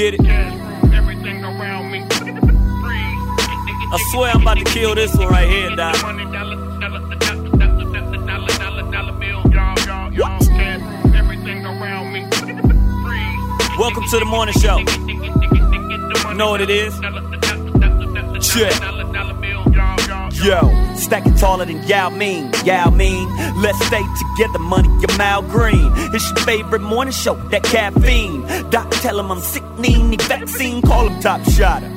get it? I swear I'm about to kill this one right here, Doc. Welcome to the morning show. You know what it is? Check. Yo, stacking taller than Yao Ming, Yao Ming. Let's stay together, money, your Mal Green. It's your favorite morning show, that caffeine. Doc, tell him I'm sick, need any vaccine, call him top shotter.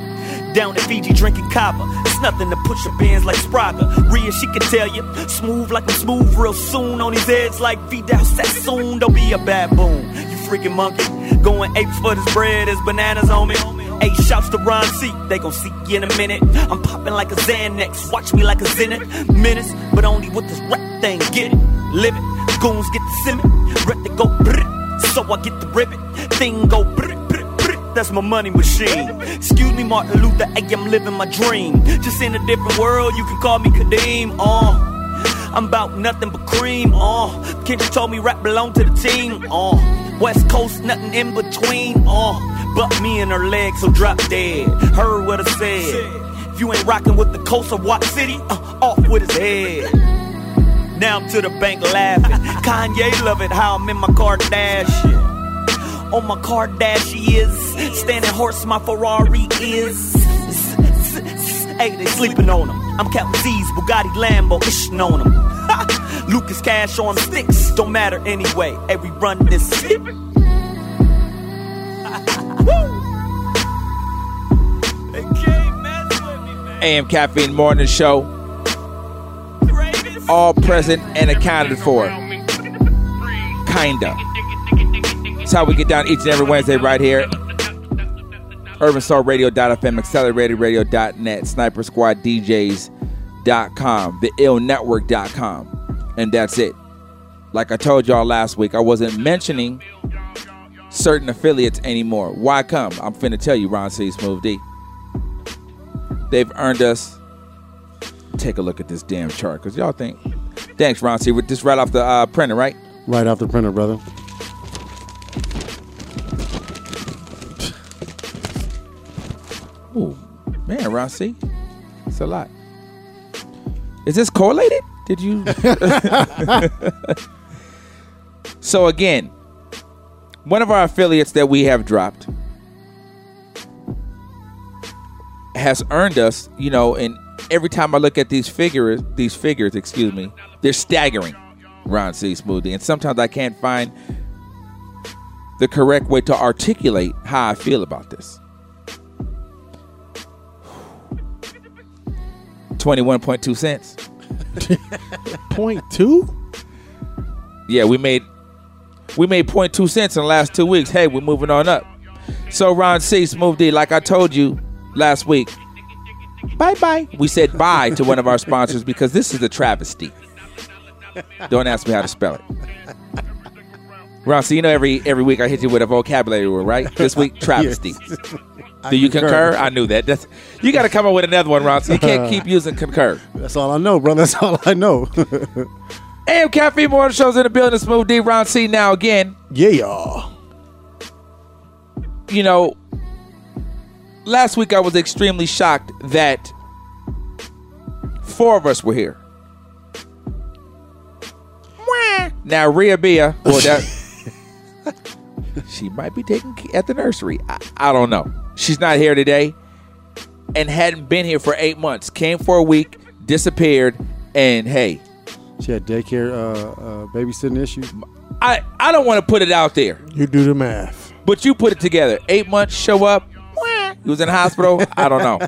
Down in Fiji drinking kava. It's nothing to push your bands like Spraga. Rhea, she can tell you. Smooth like I'm smooth real soon. On these heads like Vidal Sassoon. Don't be a baboon. You freaking monkey. Going apes for this bread. There's bananas on me. Eight shouts to Ron C. They gon' see you in a minute. I'm popping like a Xanax. Watch me like a Zenith. Menace, but only with this rap thing. Get it, live it. Goons get the simmer. Rep to go brrr. So I get the ribbit. Thing go brrr. That's my money machine. Excuse me, Martin Luther. Hey, I'm living my dream. Just in a different world. You can call me Kadeem. Uh. I'm about nothing but cream. Uh, Kendrick told me rap belong to the team. Uh, West Coast, nothing in between. Uh, but me and her legs, so drop dead. Heard what I said. If you ain't rocking with the coast of Watt City, uh, off with his head. Now I'm to the bank laughing. Kanye love it how I'm in my Kardashian. On my Kardashian, standing horse, my Ferrari is. Hey, they sleeping on him. I'm counting Z's, Bugatti, Lambo, ishing on him. Lucas Cash on sticks, don't matter anyway. Hey, we run this. AM Caffeine Morning Show. All present and accounted for. Kinda. That's how we get down each and every Wednesday right here. UrbanSoulRadio.fm, AcceleratedRadio.net, Sniper Squad DJs.com, TheIllNetwork.com. And that's it. Like I told y'all last week, I wasn't mentioning certain affiliates anymore. Why come? I'm finna tell you, Ron C. Smooth D. They've earned us. Take a look at this damn chart, because y'all think. Thanks, Ron C. With this right off the uh, printer, right? Right off the printer, brother. Ooh, man, Ron C. It's a lot. Is this correlated? Did you? so again, one of our affiliates that we have dropped has earned us, you know, and every time I look at these figures, these figures, excuse me, they're staggering. Ron C. Smooth D, and sometimes I can't find the correct way to articulate how I feel about this. Twenty-one point two cents. Point two? Yeah, we made we made 0.2 cents in the last two weeks. Hey, we're moving on up. So Ron C, Smooth D, like I told you last week, bye bye. We said bye to one of our sponsors because this is a travesty. Don't ask me how to spell it. Ron C, you know every every week I hit you with a vocabulary word, right? This week, travesty. Do you concur? concur. I knew that. That's, you got to come up with another one, Ron. So you can't keep using concur. That's all I know, brother. That's all I know. AM Caffeine Morning Show's in the building. Smooth D, Ron C. Now again, yeah, y'all. you know, last week I was extremely shocked that four of us were here. Now Rhea Bia, well, that she might be taken at the nursery. I, I don't know. She's not here today, and hadn't been here for eight months. Came for a week, disappeared, and hey, She had daycare uh, uh, babysitting issues. I I don't want to put it out there, You do the math. but you put it together. Eight months, show up. He was in the hospital. I don't know.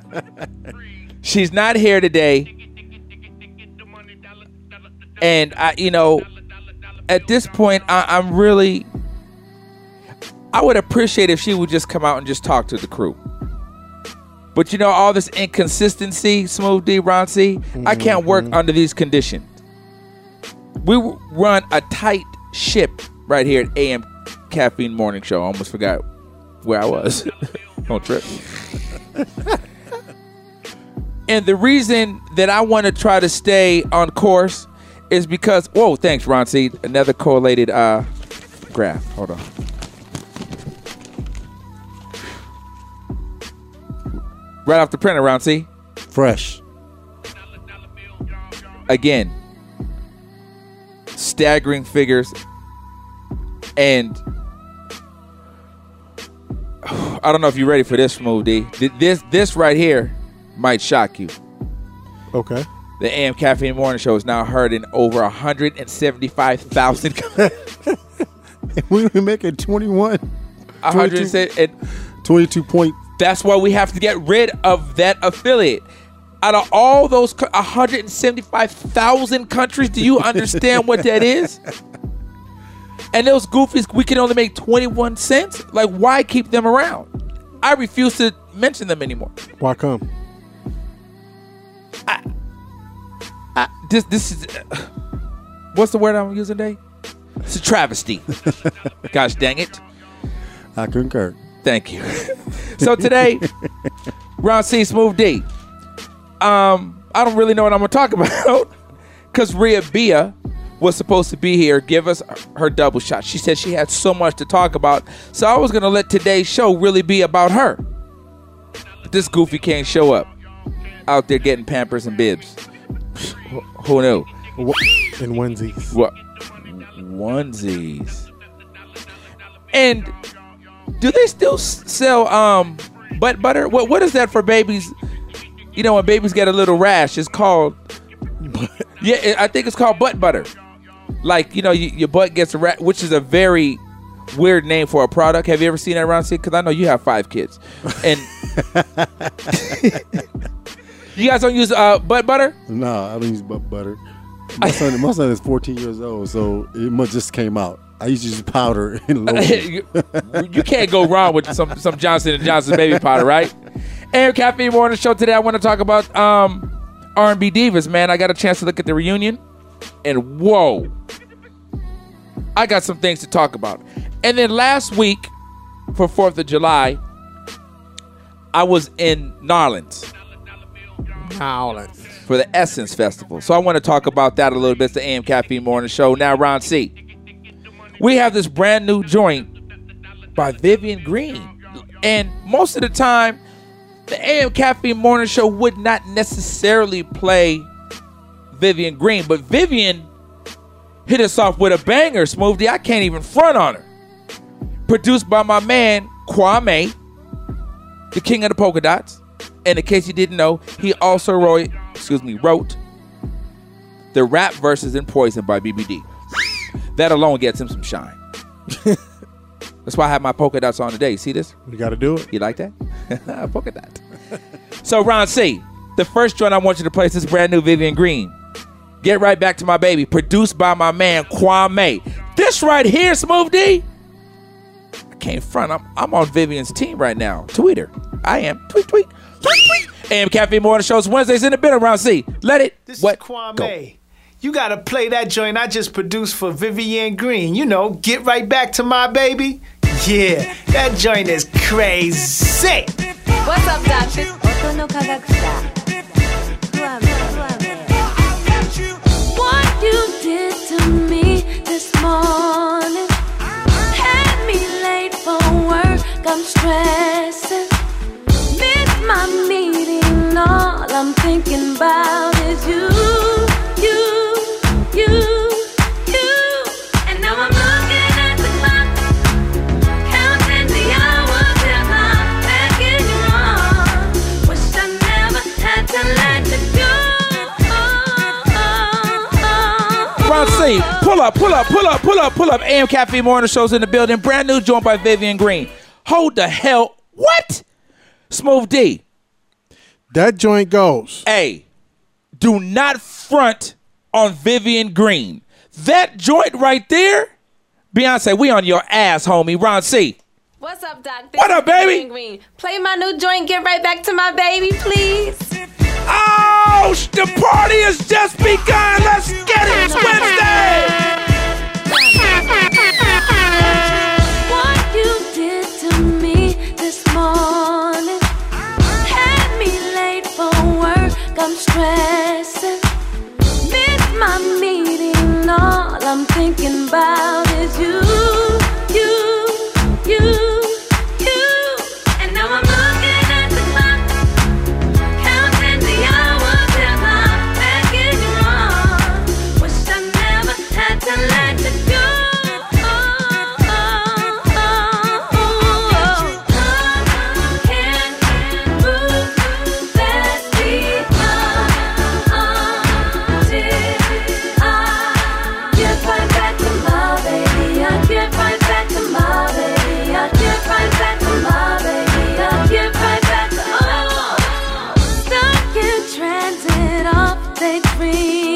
She's not here today. And I, you know, at this point, I, I'm really, I would appreciate if she would just come out and just talk to the crew. But you know, all this inconsistency, Smooth D, Ron C, I can't work under these conditions. We run a tight ship right here at AM Caffeine Morning Show. I almost forgot where I was. Don't trip. and the reason that I want to try to stay on course is because, whoa, thanks, Ron C. Another correlated uh, graph. Hold on. Right off the printer, Ron C. Fresh. again staggering figures and I don't know if you're ready for this Smooth D. This this right here might shock you. Okay. The AM Caffeine Morning Show is now heard in over 175,000 we were making 21, 100 and 22 point. that's why we have to get rid of that affiliate. Out of all those co- 175,000 countries, do you understand what that is? And those goofies, we can only make 21 cents? Like, why keep them around? I refuse to mention them anymore. Why come? I, this, this is. what's the word I'm using today? It's a travesty. Gosh dang it. I concur. Thank you. so today, Ron C. Smooth D. Um, I don't really know what I'm gonna talk about because Rhea Bia was supposed to be here, give us her double shot. She said she had so much to talk about, so I was gonna let today's show really be about her. But this goofy can't show up out there getting pampers and bibs. Who knew? And onesies. What onesies? And do they still sell um butt butter? What what is that for babies? You know when babies get a little rash, it's called yeah, I think it's called butt butter. Like you know, you, your butt gets a rash, which is a very weird name for a product. Have you ever seen that around? Because I know you have five kids, and you guys don't use uh, butt butter. No, I don't use butt butter. My son, my son is 14 years old, so it must just came out. I used to use powder and lotion. you, you can't go wrong with some some Johnson and Johnson baby powder, right? Air Caffeine Morning Show today. I want to talk about um, R&B divas. Man, I got a chance to look at the reunion, and whoa, I got some things to talk about. And then last week for Fourth of July, I was in N'awlins for the Essence Festival. So I want to talk about that a little bit. It's the AM Caffeine Morning Show. Now, Ron C. We have this brand new joint by Vivian Green. And most of the time, the AM Caffeine Morning Show would not necessarily play Vivian Green, but Vivian hit us off with a banger, Smooth D. I can't even front on her. Produced by my man, Kwame, the king of the polka dots. And in case you didn't know, he also wrote, excuse me, wrote the rap verses in Poison by BBD. That alone gets him some shine. That's why I have my polka dots on today. See this? You got to do it. You like that? polka dot. so Ron C, the first joint I want you to play is this brand new Vivian Green. Get right back to my baby, produced by my man Kwame. This right here, Smooth D. I can't front. I'm, I'm on Vivian's team right now. Tweet her. I am. Tweet, tweet, tweet, tweet. AM Cafe Morning Shows Wednesdays in the bit around C. Let it. This what? is Kwame. Go. You gotta play that joint I just produced for Vivian Green. You know, get right back to my baby. Yeah, that joint is crazy. What's up, Doctor? 音の科学者クワメクワメ What you did to me this morning Had me late for work, I'm stressing Miss my meeting, all I'm thinking about is you You, Pull up, pull up, pull up, pull up, pull up. AM Cafe Morning Shows in the building. Brand new joint by Vivian Green. Hold the hell. What? Smooth D. That joint goes. A. Do not front on Vivian Green. That joint right there, Beyonce, we on your ass, homie. Ron C. What's up, Doc? What up, baby? Green Green. Play my new joint. Get right back to my baby, please. Oh, the party has just begun. Let's get it. It's Wednesday. What you did to me this morning had me late for work. I'm stressing. Miss my meeting. All I'm thinking about is you, Transit off,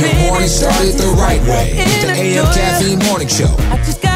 your morning started the right way. With the AM Caffeine Morning Show.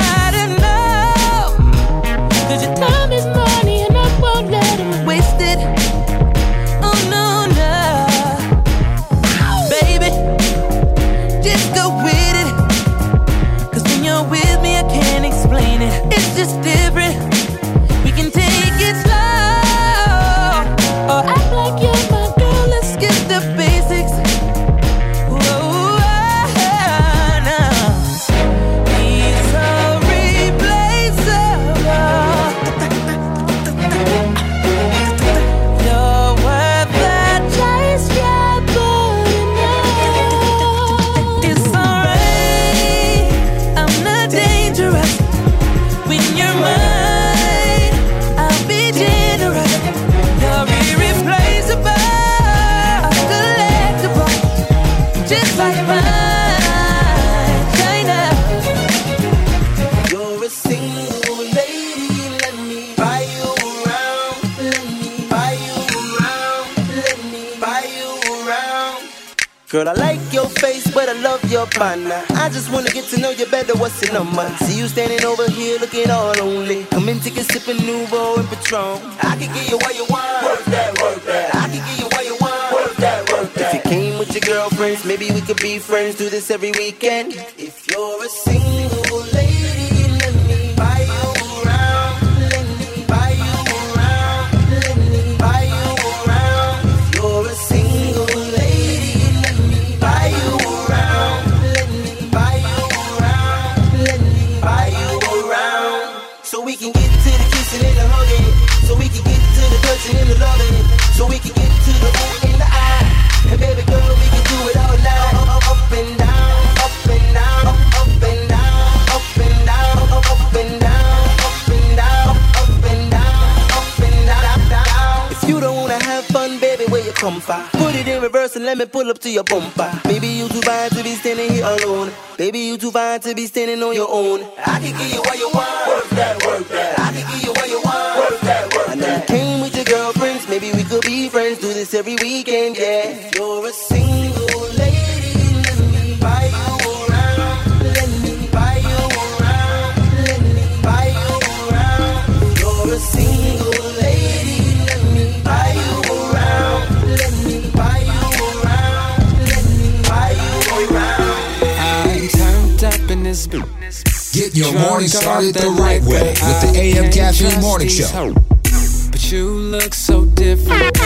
Girl, I like your face, but I love your partner. I just wanna get to know you better. What's in your number? See you standing over here looking all lonely. Come in, take a sip of Nouveau and Patron. I can give you what you want. Work that, work that. I can give you what you want. Work that, work that. If you came with your girlfriends, maybe we could be friends. Do this every weekend. If you're a single So we can get to the kissing and the hugging. So we can get to the touching and the loving. So we can get to the ooh and the eye. And baby girl, we can do it all night. Up, up, up and down. Put it in reverse and let me pull up to your bumper. Baby, you too fine to be standing here alone. Baby, you too fine to be standing on your own. I can give you what you want. Work that, work that. I can give you what you want. Work that, work I know you came with your girlfriends. Maybe we could be friends. Do this every weekend, yeah. Turned this bitch. Get your morning started the right way with the AM Caffeine Morning Show. But you look so different.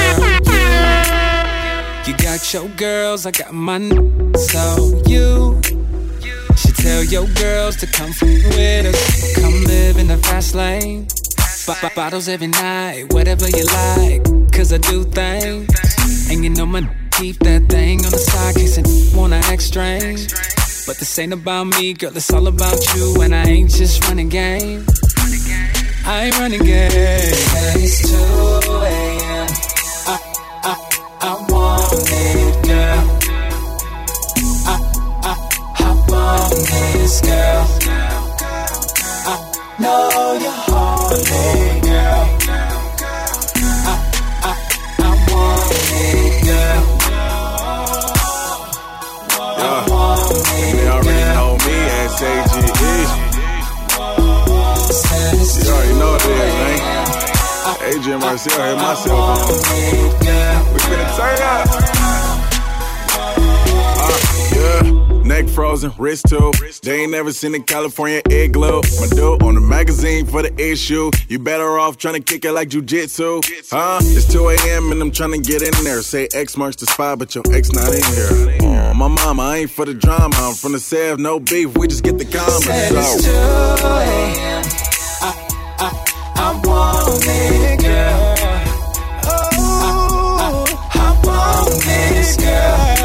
You got your girls, I got mine. So you should tell your girls to come f- with us. Come live in the fast lane. B- bottles every night, whatever you like. Cause I do things. And you know my keep that thing on the side, case I wanna act strange. But this ain't about me, girl, it's all about you. And I ain't just running game. I ain't running game. It's 2 a.m. I, I, I want it, girl. I, I, I want this, girl. I know you're horny, girl. Adrian Marcel hit my cell phone. We finna turn up. Uh, yeah. Neck frozen, wrist too. They ain't never seen a California igloo. My dude on the magazine for the issue. You better off trying to kick it like jujitsu. Huh? It's 2 a.m. and I'm trying to get in there. Say X marks the spot, but your ex not in here. Oh, my mama, I ain't for the drama. I'm from the Sev, no beef. We just get the Said it's 2 a.m. I, I, I want it, this, girl.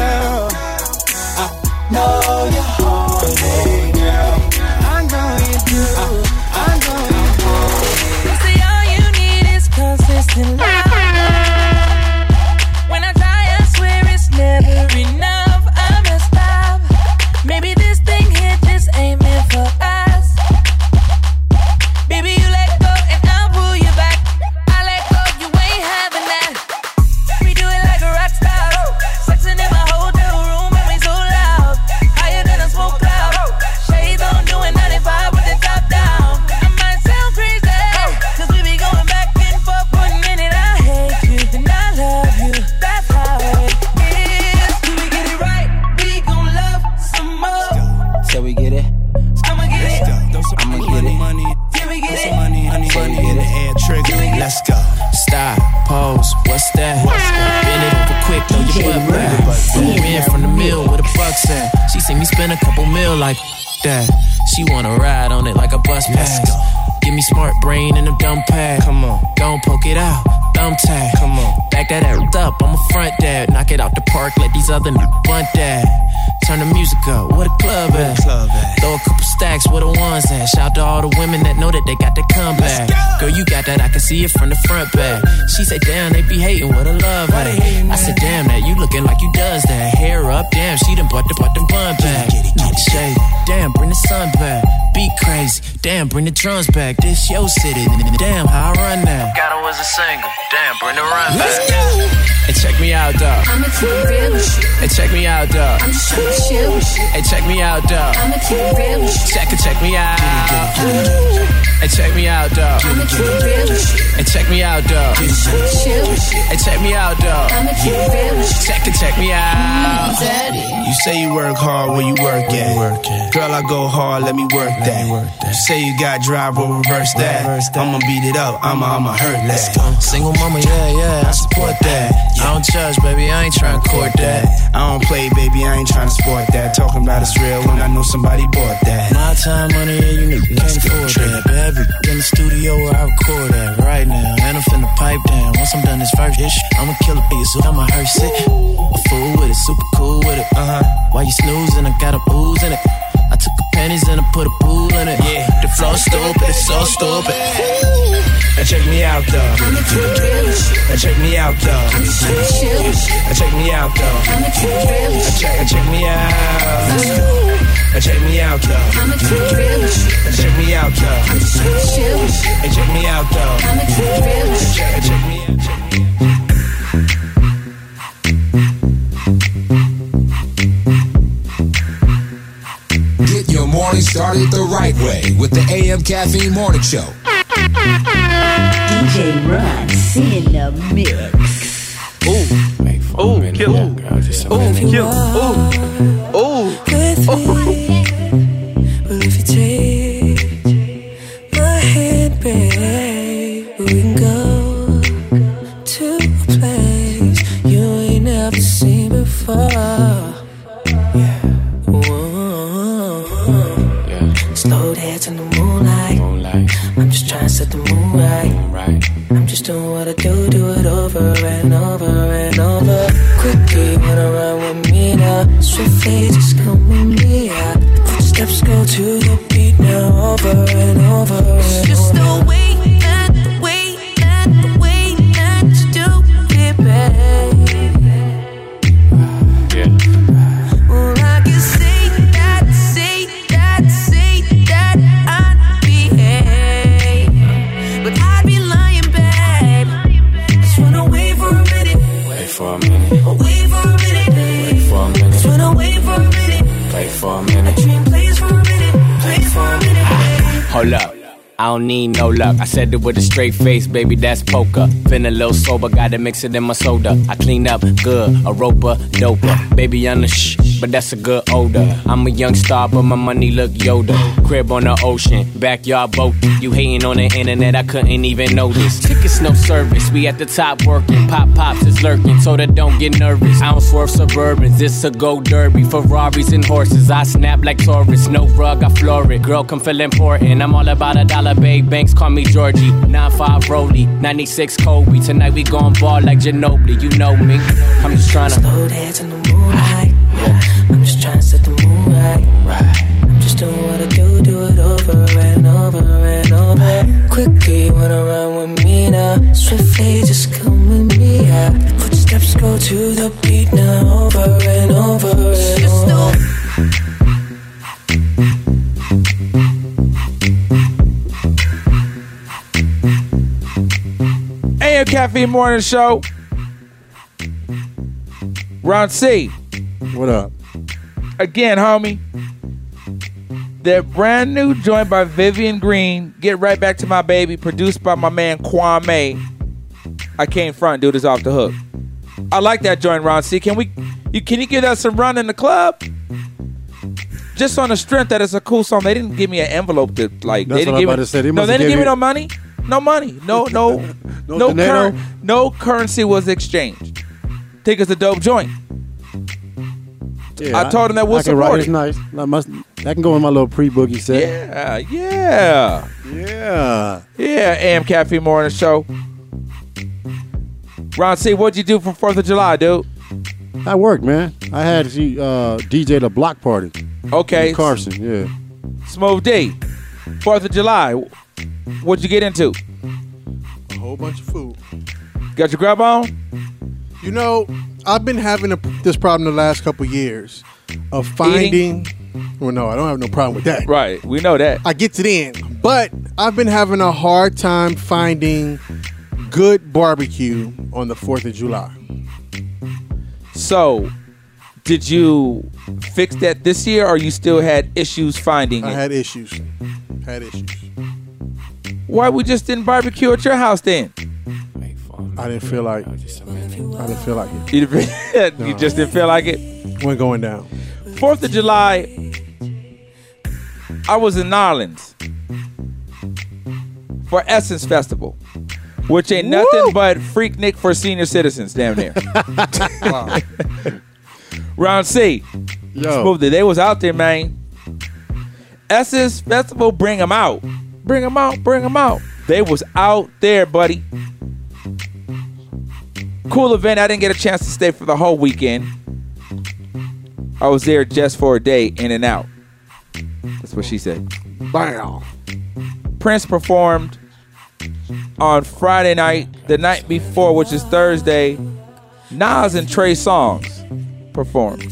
Mill with a bucks at. She see me spend a couple mil like that. She wanna ride on it like a bus pass. Give me smart brain and a dumb pad. Come on, don't poke it out. Thumb tag. Come on, back that ass up. I'm a front dad. Knock it out the park. Let these other niggas bunt that. Turn the music up. Where the club at? Throw a couple stacks. Where the ones at? Shout to all the women that know that they got the comeback. Girl, you got that. I can see it from the front back. She said, damn, they be hating. What a love at? I said, damn, that you looking like you does that. Hair up, damn, she done bought the, bought the bun back. Get it get it shade, damn, bring the sun back. Be crazy, damn, bring the drums back. This your city, damn, how I run now. Got her was a single, damn, bring the run back. Hey, check me out, dog. I'ma keep real with you. Hey, check me out, dog. I'm just tryna chill with you. Hey, check me out, dog. I'ma keep real with you. Check it, check me out. Hey, check me out, dog. I'ma keep real with you. Hey, check me out, dog. I'm just tryna chill with you. Hey, check me out, dog. I'ma keep real with you. Check it, check me out. Mm, daddy. You say you work hard where you work at. Girl, I go hard, let me work that. You say you got drive, well, reverse that. I'ma beat it up, I'ma, I'ma hurt that. Single mama, yeah, yeah, I support that. I don't judge, baby, I ain't trying to court that. I don't play, baby, I ain't trying to sport that. Talking about it's real when I know somebody bought that. My time, money, and you need can't afford that. Baby, in the studio where I record at right now. And I'm finna pipe down. Once I'm done this first ish, I'ma kill for you, so I'ma hearse it. A fool with it, super cool with it. Uh huh. While you snoozing, I got a booze in it. I took the panties and I put a pool in it. Yeah. the flow stupid, it's so stupid. Now check me out though. Now check me out though. Now check me out though. Now check, now check me out. Now check me out though. Now check me out though. Now check me out though. Now check me out. Morning started the right way with the AM Caffeine Morning Show. DJ Run, in the mix. Ooh, ooh, kill, ooh, ooh, kill, ooh, ooh. Well, I said it with a straight face, baby, that's poker. Feeling a little sober, gotta mix it in my soda. I clean up good, a roper, doper. Baby on the shh, but that's a good odor. I'm a young star, but my money look Yoda. Crib on the ocean, backyard boat. You hating on the internet, I couldn't even notice. Tickets no service, we at the top working. Pop pops is lurking, so that don't get nervous. I don't swerve suburbans, this a go derby. Ferraris and horses, I snap like Taurus. No rug, I floor it. Girl, come feel important. I'm all about a dollar, babe. Banks call me Georgie. 9-5 Rolly, 96 Kobe. Tonight we gon' ball like Ginobili, you know me. I'm just tryna. Slow dance in the moonlight. Right. I'm just doing what I do, do it over and over and over. Quickly wanna run with me now. Swiftly just come with me. Yeah. Footsteps go to the beat now, over and over and over. AM Caffeine Morning Show. Ron C. What up? Again, homie. That brand new joint by Vivian Green, Get Right Back to My Baby, produced by my man Kwame. I can't front, dude, is off the hook. I like that joint, Ron C. Can we you can you give that some run in the club? Just on the strength that it's a cool song. They didn't give me an envelope to like That's they didn't what I'm give about me, to say. They No, they didn't give me no money. No money. No no No no cur- no currency was exchanged. Think it's a dope joint. Yeah, I told him that we'll I support It's nice. I must. That can go in my little pre-boogie set. Yeah, yeah. Yeah. Yeah, AM Caffeine Morning Show. Ron C, what'd you do for 4th of July, dude? I worked, man. I had to uh, DJ the block party. Okay. In Carson, yeah. Smooth D. 4th of July. What'd you get into? A whole bunch of food. Got your grub on? You know, I've been having a, this problem the last couple years of finding. Well, no, I don't have no problem with that. Right, we know that. I gets it in, but I've been having a hard time finding good barbecue on the Fourth of July. So, did you fix that this year or you still had issues finding I it? had issues. Had issues. Why we just didn't barbecue at your house then? I didn't feel like. I didn't feel like it. You, didn't- you just didn't feel like it? Went going down. Fourth of July, I was in N'awlins for Essence Festival, which ain't nothing but Freaknik for senior citizens down there. Ron C, Yo. Smooth they was out there, man. Essence Festival, bring them out, bring them out, bring them out. They was out there, buddy. Cool event. I didn't get a chance to stay for the whole weekend. I was there just for a day, in and out. That's what she said. Bam. Prince performed on Friday night. The night before, which is Thursday, Nas and Trey Songz performed.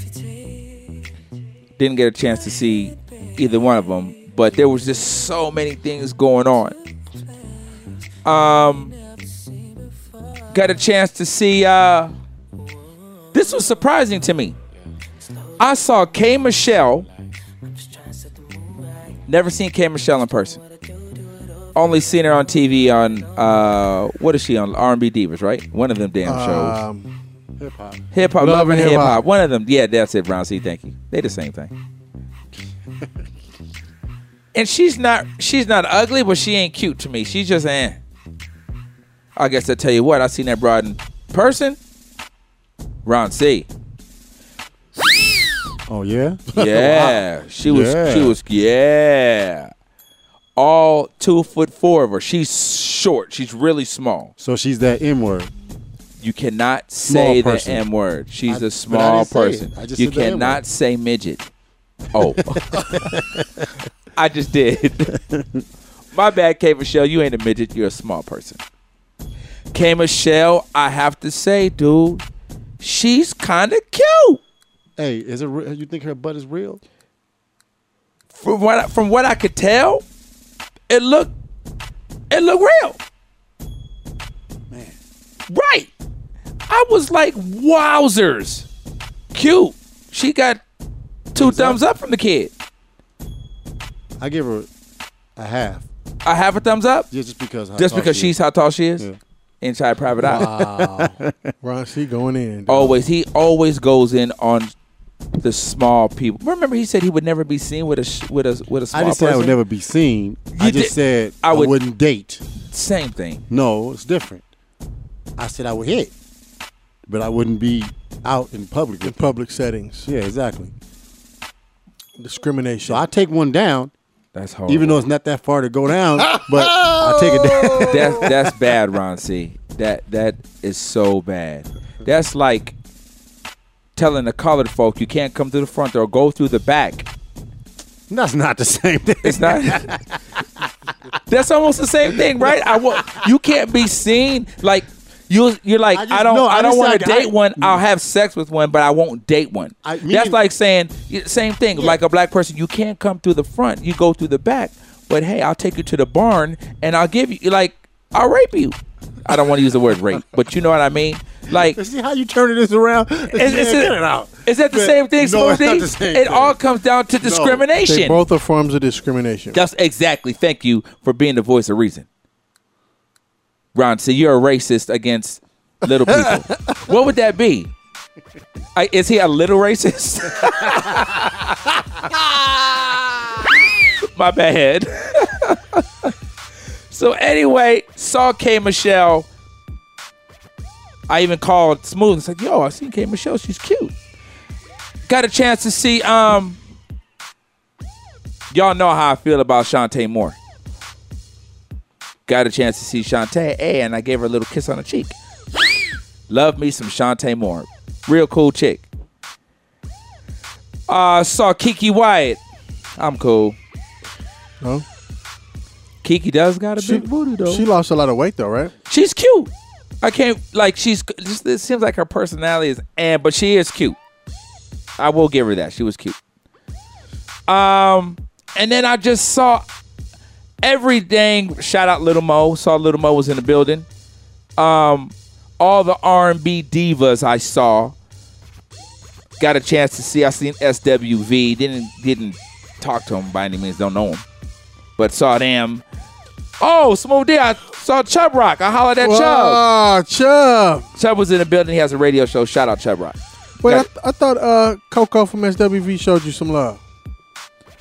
Didn't get a chance to see either one of them, but there was just so many things going on. Um, got a chance to see. Uh, this was surprising to me. I saw K Michelle. Never seen K Michelle in person. Only seen her on TV on uh, what is she on R&B Divas, right? One of them damn shows. Um, Hip hop. Hip hop, Love and and hip hop. Hip-Hop. One of them, yeah, that's it. Brown C, thank you. They the same thing. and she's not she's not ugly, but she ain't cute to me. She's just eh. I guess I tell you what, I seen that broad in person. Ron C. Oh yeah. Yeah, she was. Yeah. She was. Yeah, all two foot four of her. She's short. She's really small. So she's that M word. You cannot Small say the person. M word. She's I- but I a small say it. person. I just You said the M cannot word. say midget. Oh, I just did. My bad, K Michelle. You ain't a midget. You're a small person. K Michelle, I have to say, dude, she's kind of cute. Hey, is it? Re- you think her butt is real? From what I, from what I could tell, it looked it looked real. Man, right? I was like, wowzers, cute. She got two thumbs up from the kid. I give her a half. I have a thumbs up. Yeah, just because. Just because she she's how tall she is. Yeah. Inside private eye. Wow. Ron C going in. dog. Always, he always goes in on the small people. Remember, he said he would never be seen with a sh- with a with a small I didn't say I would never be seen. I just did- said I I, would- would, not date. Same thing. No, it's different. I said I would hit, but I wouldn't be out in public. in public settings. Yeah, exactly. Discrimination. So I take one down, That's horrible. even though it's not that far to go down, but I take it down. that's that's bad, Ron C. That that is so bad. That's like telling the colored folk you can't come through the front or go through the back. That's not the same thing. It's not. that's almost the same thing, right? I want you can't be seen like you. You're like I I, don't. no, I, I don't want to like- date I- one. I'll have sex with one, but I won't date one. I- that's meaning- like saying y- same thing. Like a black person, you can't come through the front. You go through the back. But hey, I'll take you to the barn and I'll give you like I'll rape you. I don't want to use the word rape, but you know what I mean. Like See how you turning this around? Is, Yeah, is, it, it out. is that the Man, same thing, no, it's not the same it thing. all comes down to discrimination. They both are forms of discrimination. That's exactly. Thank you for being the voice of reason. Ron, so you're a racist against little people. what would that be? I, is he a little racist? My bad. so anyway, saw K Michelle. I even called Smooth and said, "Yo, I seen K Michelle. She's cute." Got a chance to see. Um, y'all know how I feel about Chanté Moore. Got a chance to see Chanté, and I gave her a little kiss on the cheek. Love me some Chanté Moore. Real cool chick. Uh, saw Keke Wyatt. I'm cool. No? Keke does got a She- big booty though. She lost a lot of weight though, right? She's cute. I can't like she's just it seems like her personality is and but she is cute. I will give her that. She was cute. Um and then I just saw every dang shout out Little Mo. Saw Little Mo was in the building. Um all the R&B divas I saw got a chance to see. I seen SWV. Didn't didn't talk to him by any means. Don't know him, but saw them. Oh, Smooth D. I saw Chubb Rock. I hollered at Chubb. Wow, Chubb. Chub was in the building. He has a radio show. Shout out Chubb Rock. Wait, I, th- I thought uh, Coko from SWV showed you some love.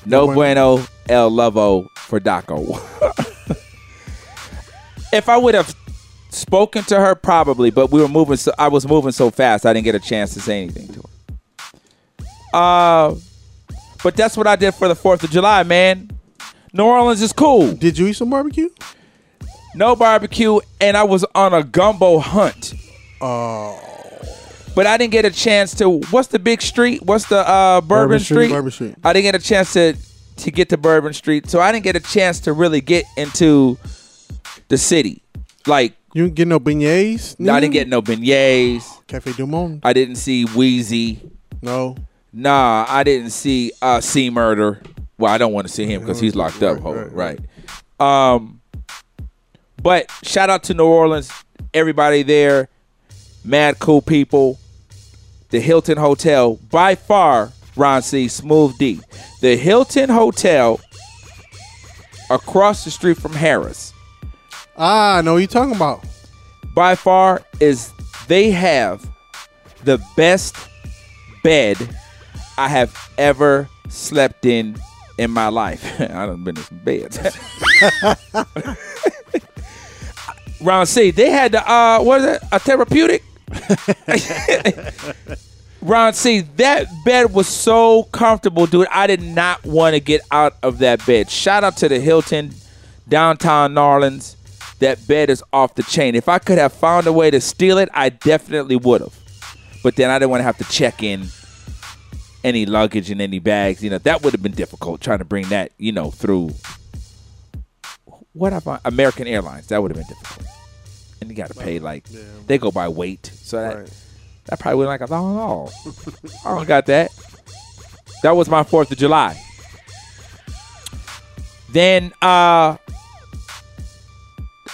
No bueno el lovo for Daco. if I would have spoken to her, probably, but we were moving. So I was moving so fast, I didn't get a chance to say anything to her. Uh, but that's what I did for the Fourth of July, man. New Orleans is cool. Did you eat some barbecue? No barbecue, and I was on a gumbo hunt. Oh. But I didn't get a chance to. What's the big street? What's the uh, Bourbon, Bourbon Street, Street? Bourbon Street. I to get to Bourbon Street, so I didn't get a chance to really get into the city. Like You didn't get no beignets? No, I didn't get no beignets. Cafe Du Monde. I didn't see Weezy. No. Nah, I didn't see uh C Murder. Well, I don't want to see him because he's locked up. Ho- Right, Um, but shout out to New Orleans, everybody there, mad cool people. The Hilton Hotel, by far, Ron C, Smooth D. The Hilton Hotel across the street from Harrah's. Ah, I know what you're talking about. By far is they have the best bed I have ever slept in in my life. I done been in some beds. Ron C, they had the uh what is it? A therapeutic? Ron C, that bed was so comfortable, dude. I did not want to get out of that bed. Shout out to the Hilton downtown New Orleans. That bed is off the chain. If I could have found a way to steal it, I definitely would have. But then I didn't want to have to check in any luggage and any bags. You know, that would have been difficult trying to bring that, you know, through what I find American Airlines. That would have been difficult. And you got to pay like they go by weight, so that that probably went like a thousand dollars. I don't got that. That was my Fourth of July. Then uh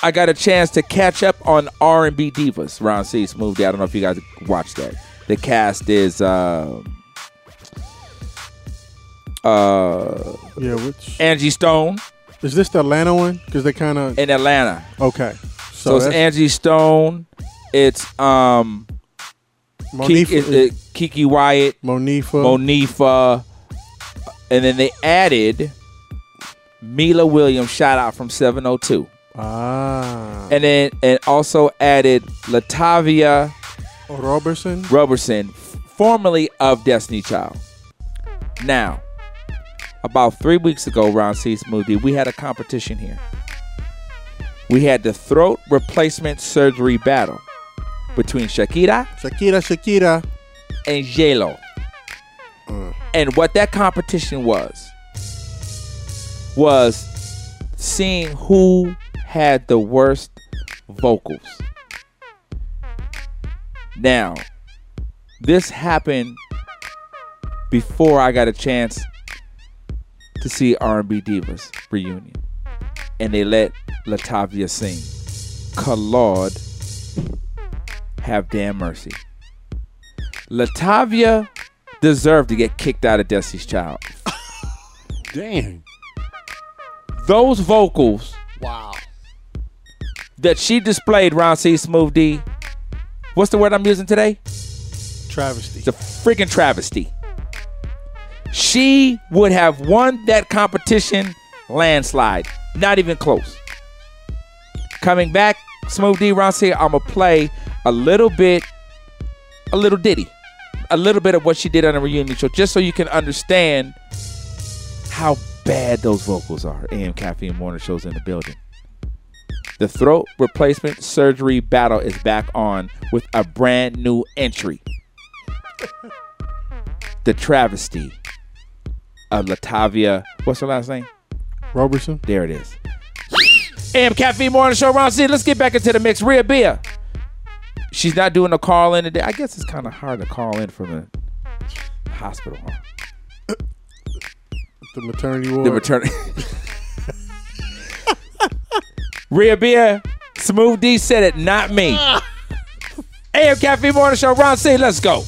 I got a chance to catch up on R and B divas. Ron C. Smooth D. I don't know if you guys watched that. The cast is uh, uh Yeah, which Angie Stone is this the Atlanta one? Because they kind of in Atlanta. okay. So, it's Angie Stone. It's um Monifa- Keke, Keke Wyatt, Monifa, Monifa, and then they added Meelah Williams. Shout out from 702. Ah, And then and also added Latavia Robertson. Robertson, formerly of Destiny Child. Now, about three weeks ago, Ron C. Smooth D, we had a competition here. We had the throat replacement surgery battle between Shakira, Shakira, Shakira, and J-Lo. Uh. And what that competition was, was seeing who had the worst vocals. Now, this happened before I got a chance to see R&B Divas reunion, and they let Latavia sing. Claude, have damn mercy. Latavia deserved to get kicked out of Destiny's Child. Damn. Those vocals Wow. that she displayed, Ron C. Smooth D. What's the word I'm using today? Travesty. It's a freaking travesty. She would have won that competition landslide. Not even close. Coming back, Smooth D Ron C. I'm gonna play a little bit, a little ditty, a little bit of what she did on the reunion show, just so you can understand how bad those vocals are. AM Caffeine Morning Show's in the building. The throat replacement surgery battle is back on with a brand new entry. the travesty of Latavia. What's her last name? Robertson. There it is. AM Caffeine Morning Show, Ron C. Let's get back into the mix. Rhea Bia. She's not doing a call in today. I guess it's kind of hard to call in from a hospital. Huh? The maternity ward. The maternity. Rhea Bia, Smooth D said it, not me. AM Caffeine Morning Show, Ron C. Let's go.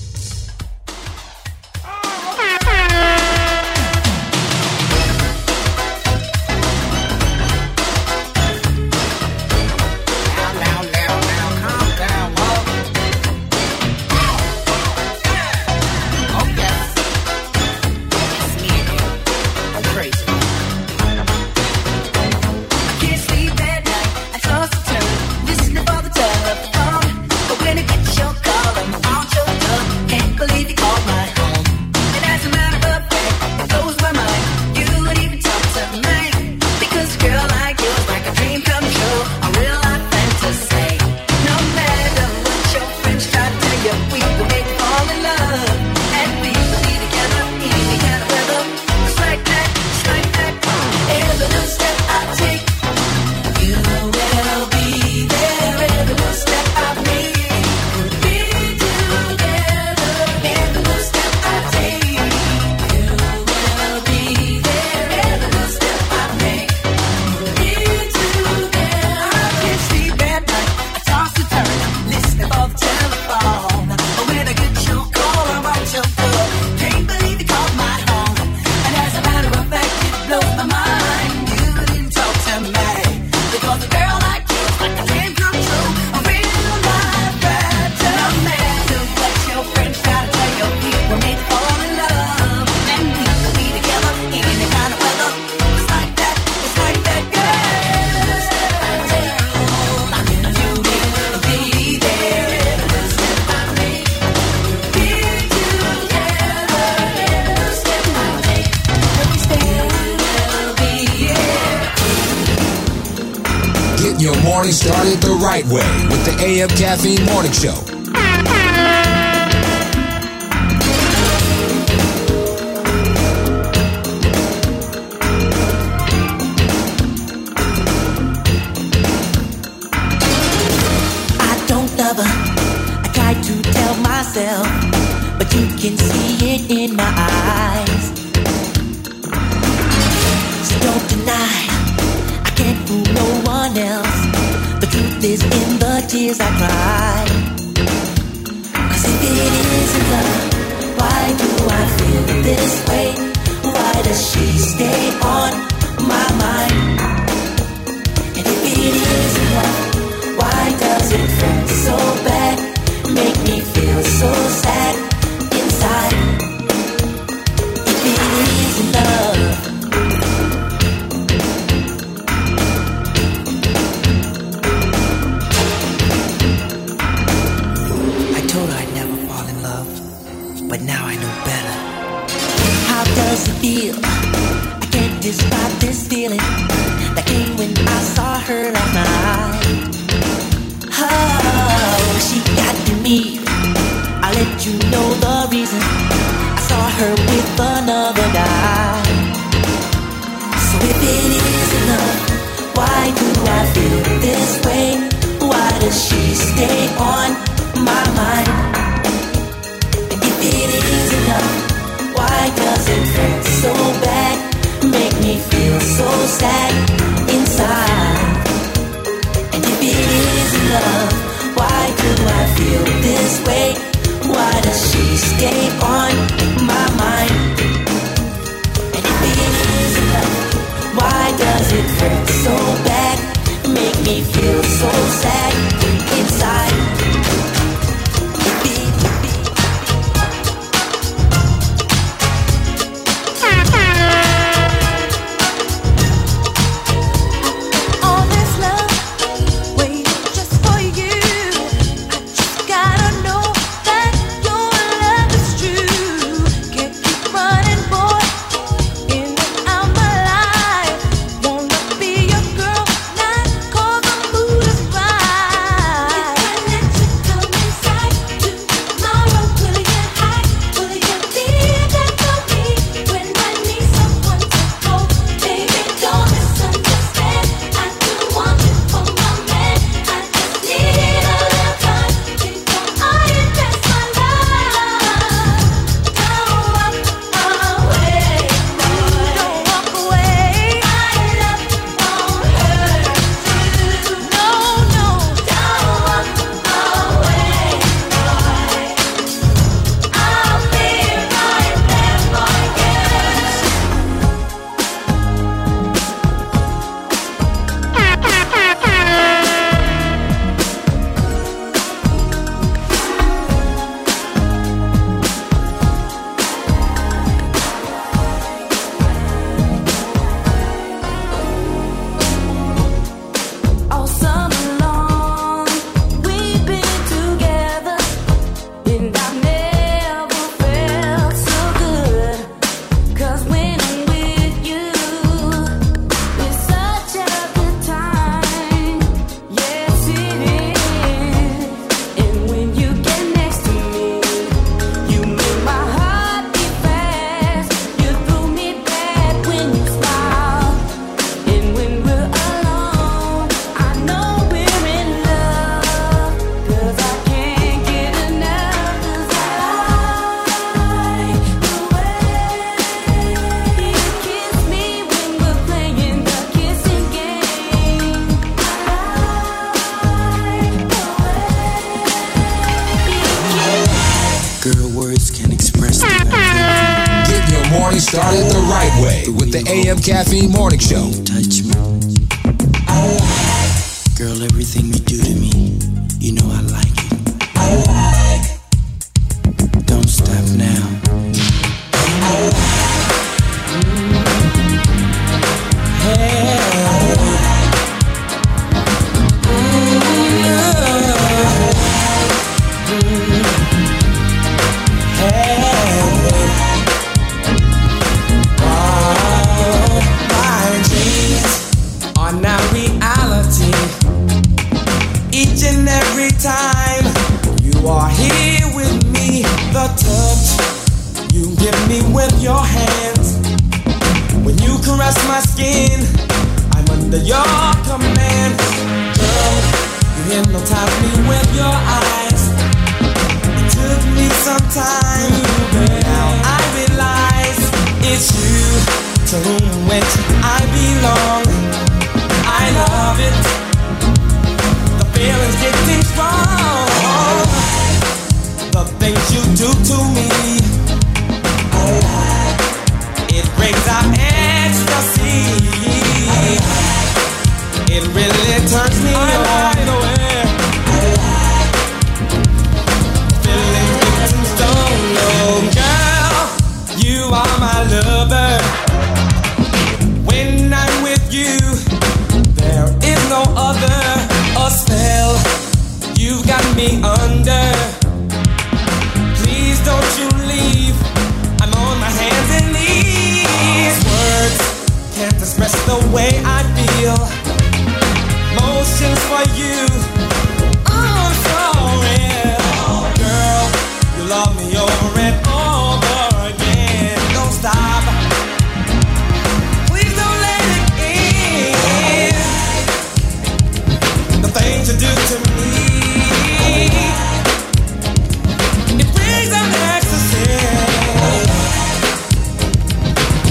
Caffeine Morning Show. but now I know better. How does it feel? I can't describe this feeling that came when.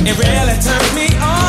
It really turns me on.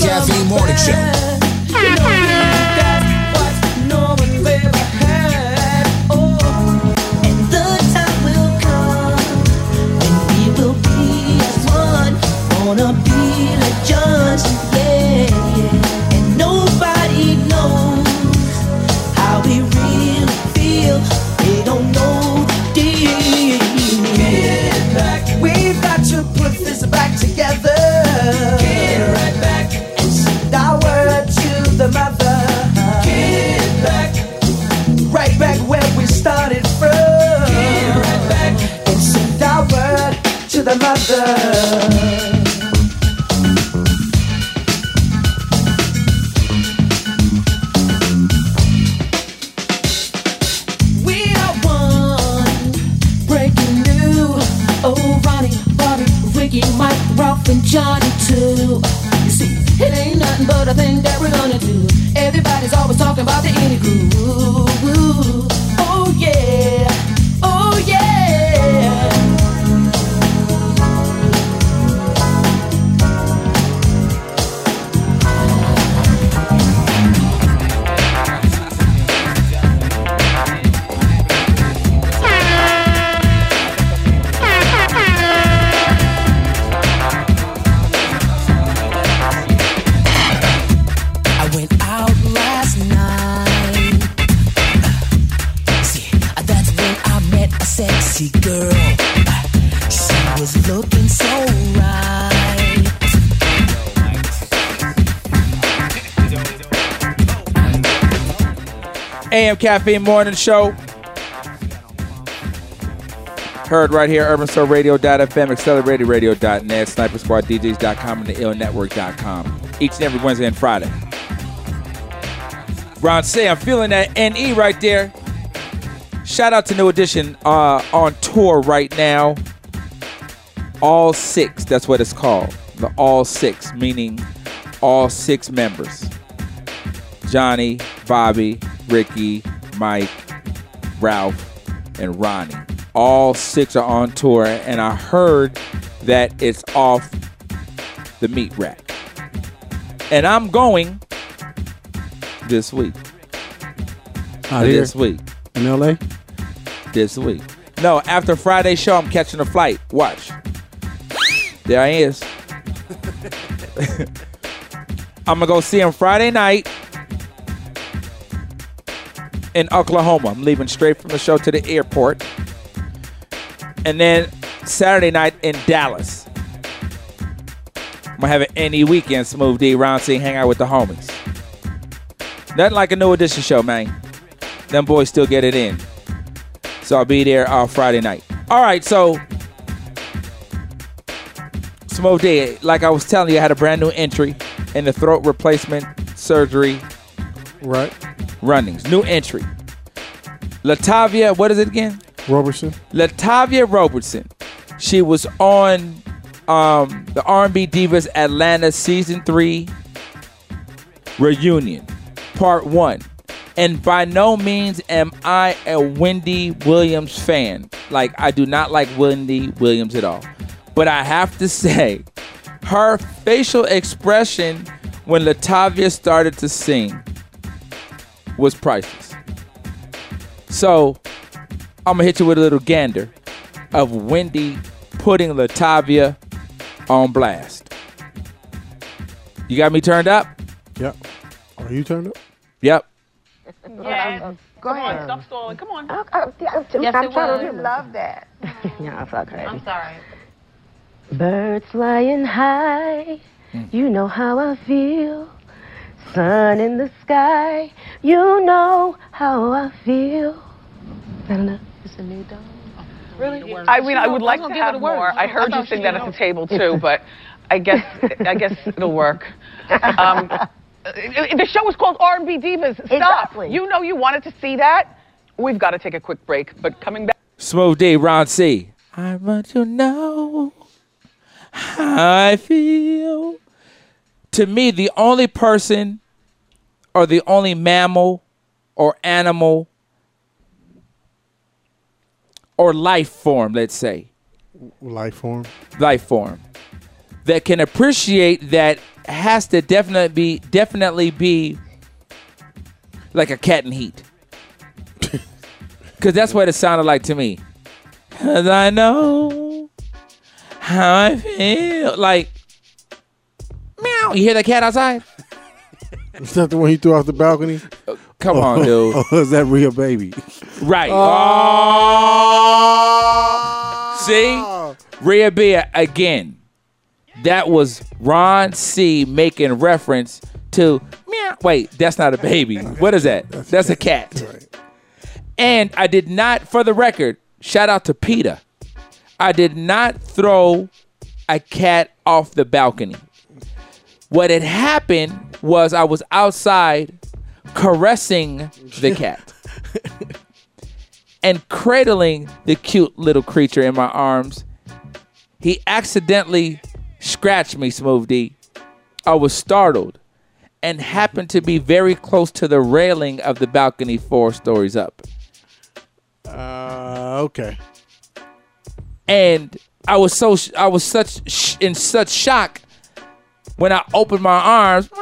Caffeine Morning Show. AM Caffeine Morning Show. Heard right here, urbansoulradio.fm, acceleratedradio.net, snipersquaddjs.com, and the illnetwork.com. Each and every Wednesday and Friday. Ron C I'm feeling that NE right there. Shout out to New Edition uh, on tour right now. All six, that's what it's called. The All Six, meaning all six members Johnny, Bobby, Ricky, Mike, Ralph, and Ronnie. All six are on tour, and I heard that it's off the meat rack. And I'm going this week. Out here? this week. In LA? This week. No, after Friday show, I'm catching a flight. Watch. There I is. I'm gonna go see him Friday night in Oklahoma. I'm leaving straight from the show to the airport. And then Saturday night in Dallas. I'm gonna have an any weekend smooth D Ron C hang out with the homies. Nothing like a new edition show, man. Them boys still get it in. So I'll be there uh, Friday night. All right, so Smooth D, like I was telling you, I had a brand new entry in the throat replacement surgery. Right. Runnings. New entry. Latavia, what is it again? Robertson. Latavia Robertson. She was on um, the R&B Divas Atlanta season three reunion, part one. And by no means am I a Wendy Williams fan. Like I do not like Wendy Williams at all. But I have to say, her facial expression when Latavia started to sing was priceless. So I'm gonna hit you with a little gander of Wendy putting Latavia on blast. You got me turned up? Yep. Are you turned up? Yep. Yes. Go Come ahead. on, stop stalling. Come on. I, I, I'm, Yes, I'm it trying was. to love that. yeah, fuck crazy. I'm sorry. Birds flying high, hmm. you know how I feel. Sun in the sky, you know how I feel. I don't know. It's a new dawn. Really? I mean, I would like to have a word. more. I I heard you thought sing that at the table too, but I guess I guess it'll work. Um, uh, the show is called R&B Divas. Stop. Exactly. You know you wanted to see that. We've got to take a quick break, but coming back. Smooth D, Ron C. I want to know how I feel. To me, the only person or the only mammal or animal or life form, let's say, Life form. life form that can appreciate that has to definitely be definitely be like a cat in heat. Cause that's what it sounded like to me. Cause I know how I feel. Like meow. You hear that cat outside? Is that the one you threw off the balcony? Uh, come on, oh, dude. Oh, is that real baby? Right. Oh, See? Rhea Bea again. That was Ron C making reference to meow. Wait, that's not a baby. What is that? That's, a cat. And I did not, for the record, shout out to PETA. I did not throw a cat off the balcony. What had happened was I was outside caressing the cat and cradling the cute little creature in my arms. He accidentally scratched me, Smooth D. I was startled and happened to be very close to the railing of the balcony four stories up. Uh, okay. And I was so I was such sh- in such shock when I opened my arms.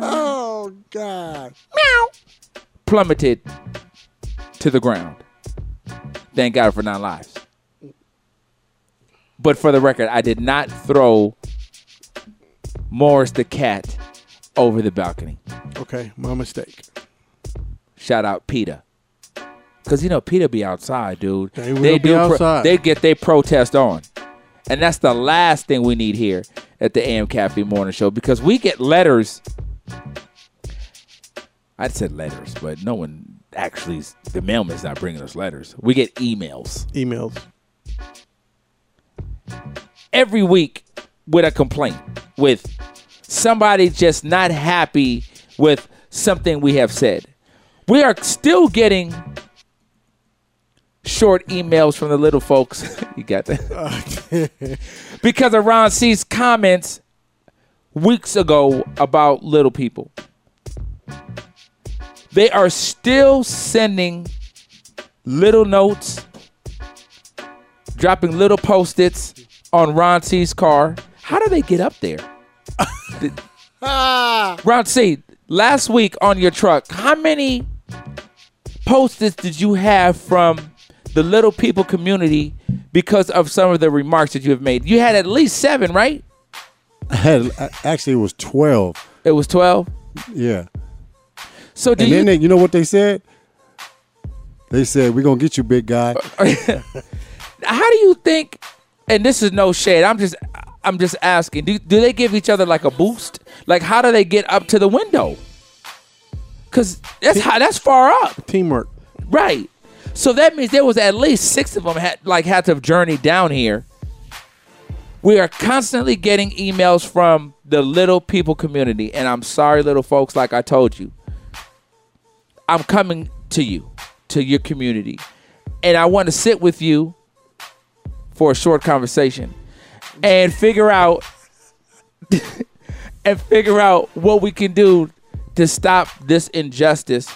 oh God. plummeted to the ground. Thank God for nine lives. But for the record, I did not throw Morris the cat over the balcony. Okay, my mistake. Shout out PETA. Cause you know PETA be outside, dude. They will be pro- outside. they get their protest on, and that's the last thing we need here at the AM Cafe Morning Show because we get letters I said letters, but no one actually. The mailman's not bringing us letters. We get emails Emails. every week with a complaint, with somebody just not happy with something we have said. We are still getting short emails from the little folks. you got that? because of Ron C's comments weeks ago about little people. They are still sending little notes, dropping little post-its on Ron C's car. How do they get up there? Ron C, last week on your truck, how many post-its did you have from the little people community because of some of the remarks that you have made? You had at least seven, right? I had actually it was twelve. It was twelve. Yeah. So do and you? then they, you know what they said? They said we're gonna get you, big guy. how do you think? And this is no shade. I'm just, I'm just asking. Do do they give each other like a boost? Like how do they get up to the window? Cause that's how that's far up. Teamwork. Right. So that means there was at least six of them had like had to journey down here. We are constantly getting emails from the little people community, and I'm sorry, little folks. Like I told you, I'm coming to you, to your community, and I want to sit with you for a short conversation and figure out and figure out what we can do to stop this injustice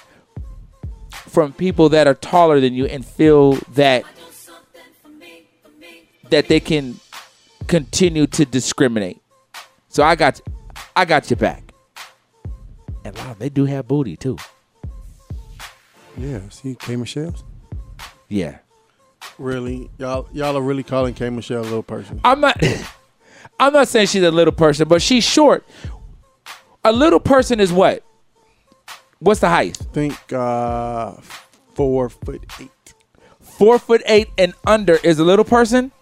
from people that are taller than you and feel that that they can continue to discriminate. So I got I got your back. And wow, they do have booty too. Yeah, see, K Michelle's. Yeah. Really, y'all y'all are really calling K Michelle a little person. I'm not I'm not saying she's a little person, but she's short. A little person is what? What's the height? think uh, four foot eight. Four foot eight and under is a little person?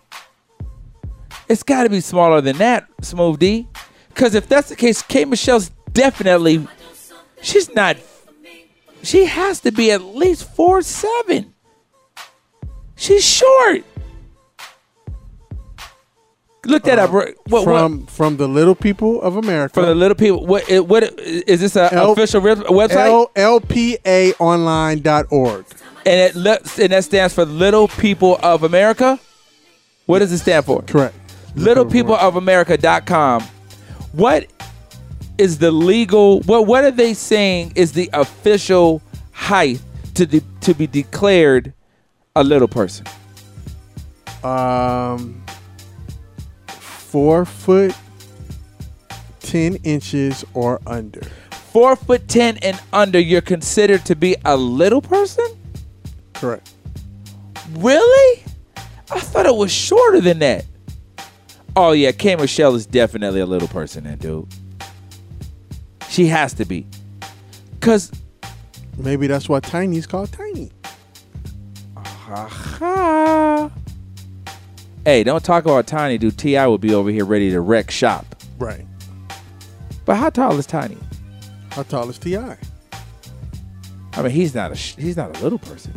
It's got to be smaller than that, Smooth D. Because if that's the case, K Michelle's definitely, she's not, she has to be at least four seven. She's short. Look that up. What, what, from from the little people of America. From the little people, what, it- what is this an L- official re- website? L- LPAonline.org. and it and that stands for Little People of America. What does it stand for? Correct. LittlePeopleofAmerica.com. What is the legal? What what are they saying is the official height to de- to be declared a little person? Um, four foot ten inches or under. Four foot ten and under, you're considered to be a little person. Correct. Really? I thought it was shorter than that. Oh yeah, K Michelle is definitely a little person, then, dude. She has to be, cause Maybe that's why Tiny's called Tiny. ha. Hey, don't talk about Tiny, dude. Ti will be over here ready to wreck shop. Right. But how tall is Tiny? How tall is Ti? I mean, he's not a sh- he's not a little person.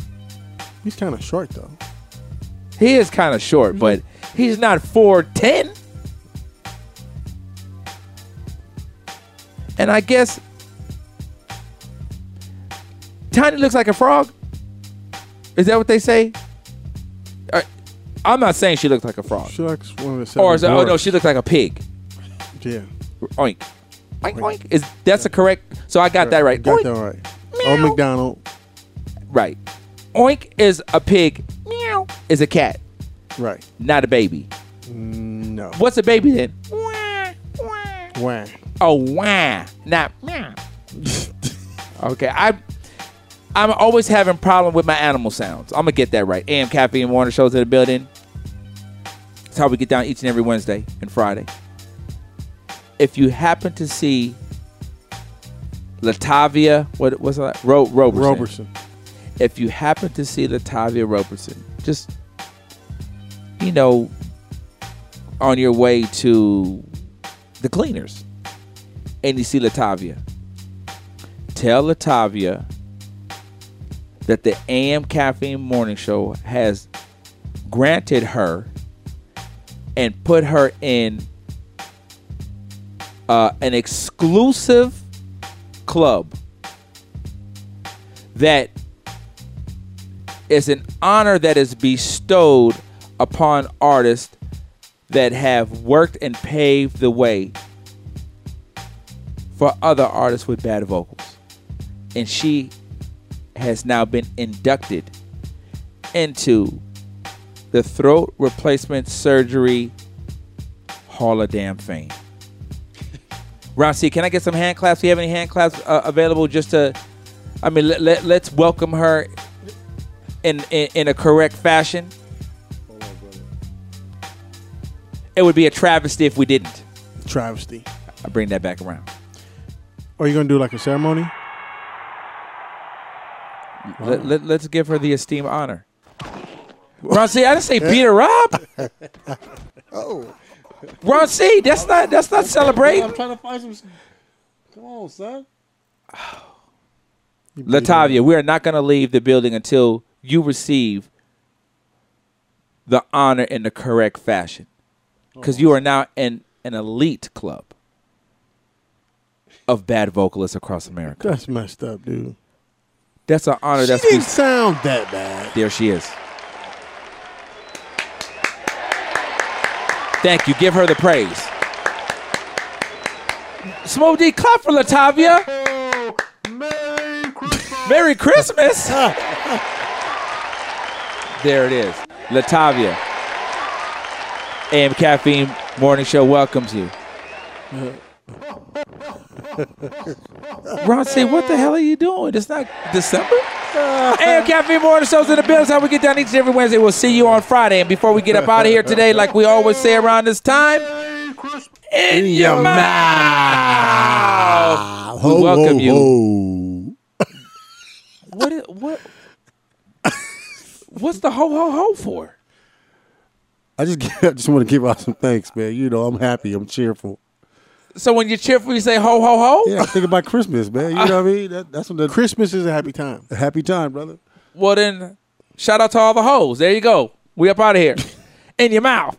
He's kind of short though. He is kind of short, but he's not four ten. And I guess Tiny looks like a frog. Is that what they say? I'm not saying she looks like a frog. She looks one of the seven Or is it, oh no, she looks like a pig. Yeah. Oink. Oink oink. Is that's a correct? So I got that right. Got Oink. that right. Oh, McDonald. Right. Oink is a pig. Meow is a cat. Right. Not a baby. No. What's a baby then? Wah. Oh wah, not meow. okay, I I'm always having problem with my animal sounds. I'm gonna get that right. AM Caffeine Warner shows in the building. That's how we get down each and every Wednesday and Friday. If you happen to see Latavia, what was that? Ro- Roberson. Roberson. If you happen to see Latavia Roberson, just you know, on your way to the cleaners, and you see Latavia, tell Latavia that the AM Caffeine Morning Show has granted her and put her in uh, an exclusive club that is an honor that is bestowed upon artists that have worked and paved the way for other artists with bad vocals. And she has now been inducted into the Throat Replacement Surgery Hall of Damn Fame. Ron C, can I get some hand claps? Do you have any hand claps uh, available just to, I mean, let, let, let's welcome her in, in, in a correct fashion? It would be a travesty if we didn't. Travesty. I bring that back around. Are you gonna do like a ceremony? Let, let, let's give her the esteemed honor. Ron C, I didn't say Peter Rob. Oh. Ron C, that's not that's not celebrating. I'm trying to find some. Come on, son. Latavia, we are not going to leave the building until you receive the honor in the correct fashion, because you are now in an elite club of bad vocalists across America. That's messed up, dude. That's an honor. She that's didn't sound that bad. There she is. Thank you. Give her the praise. Smooth D, clap for Latavia. Merry Christmas. there it is. Latavia. AM Caffeine Morning Show welcomes you. Uh, Ron, say, what the hell are you doing? It's not December. AM Caffeine Morning Show's in the building. How we get down each and every Wednesday. We'll see you on Friday. And before we get up out of here today, like we always say around this time, in your mouth. We Ho, welcome ho, you. What? i- What? What's the ho ho ho for? I just I just want to give out some thanks, man. You know, I'm happy. I'm cheerful. So when you're cheerful, you say ho ho ho. Yeah, I think about Christmas, man. You know what I mean? That, that's what the Christmas is a happy time. A happy time, brother. Well then, shout out to all the hoes. There you go. We up out of here. In your mouth.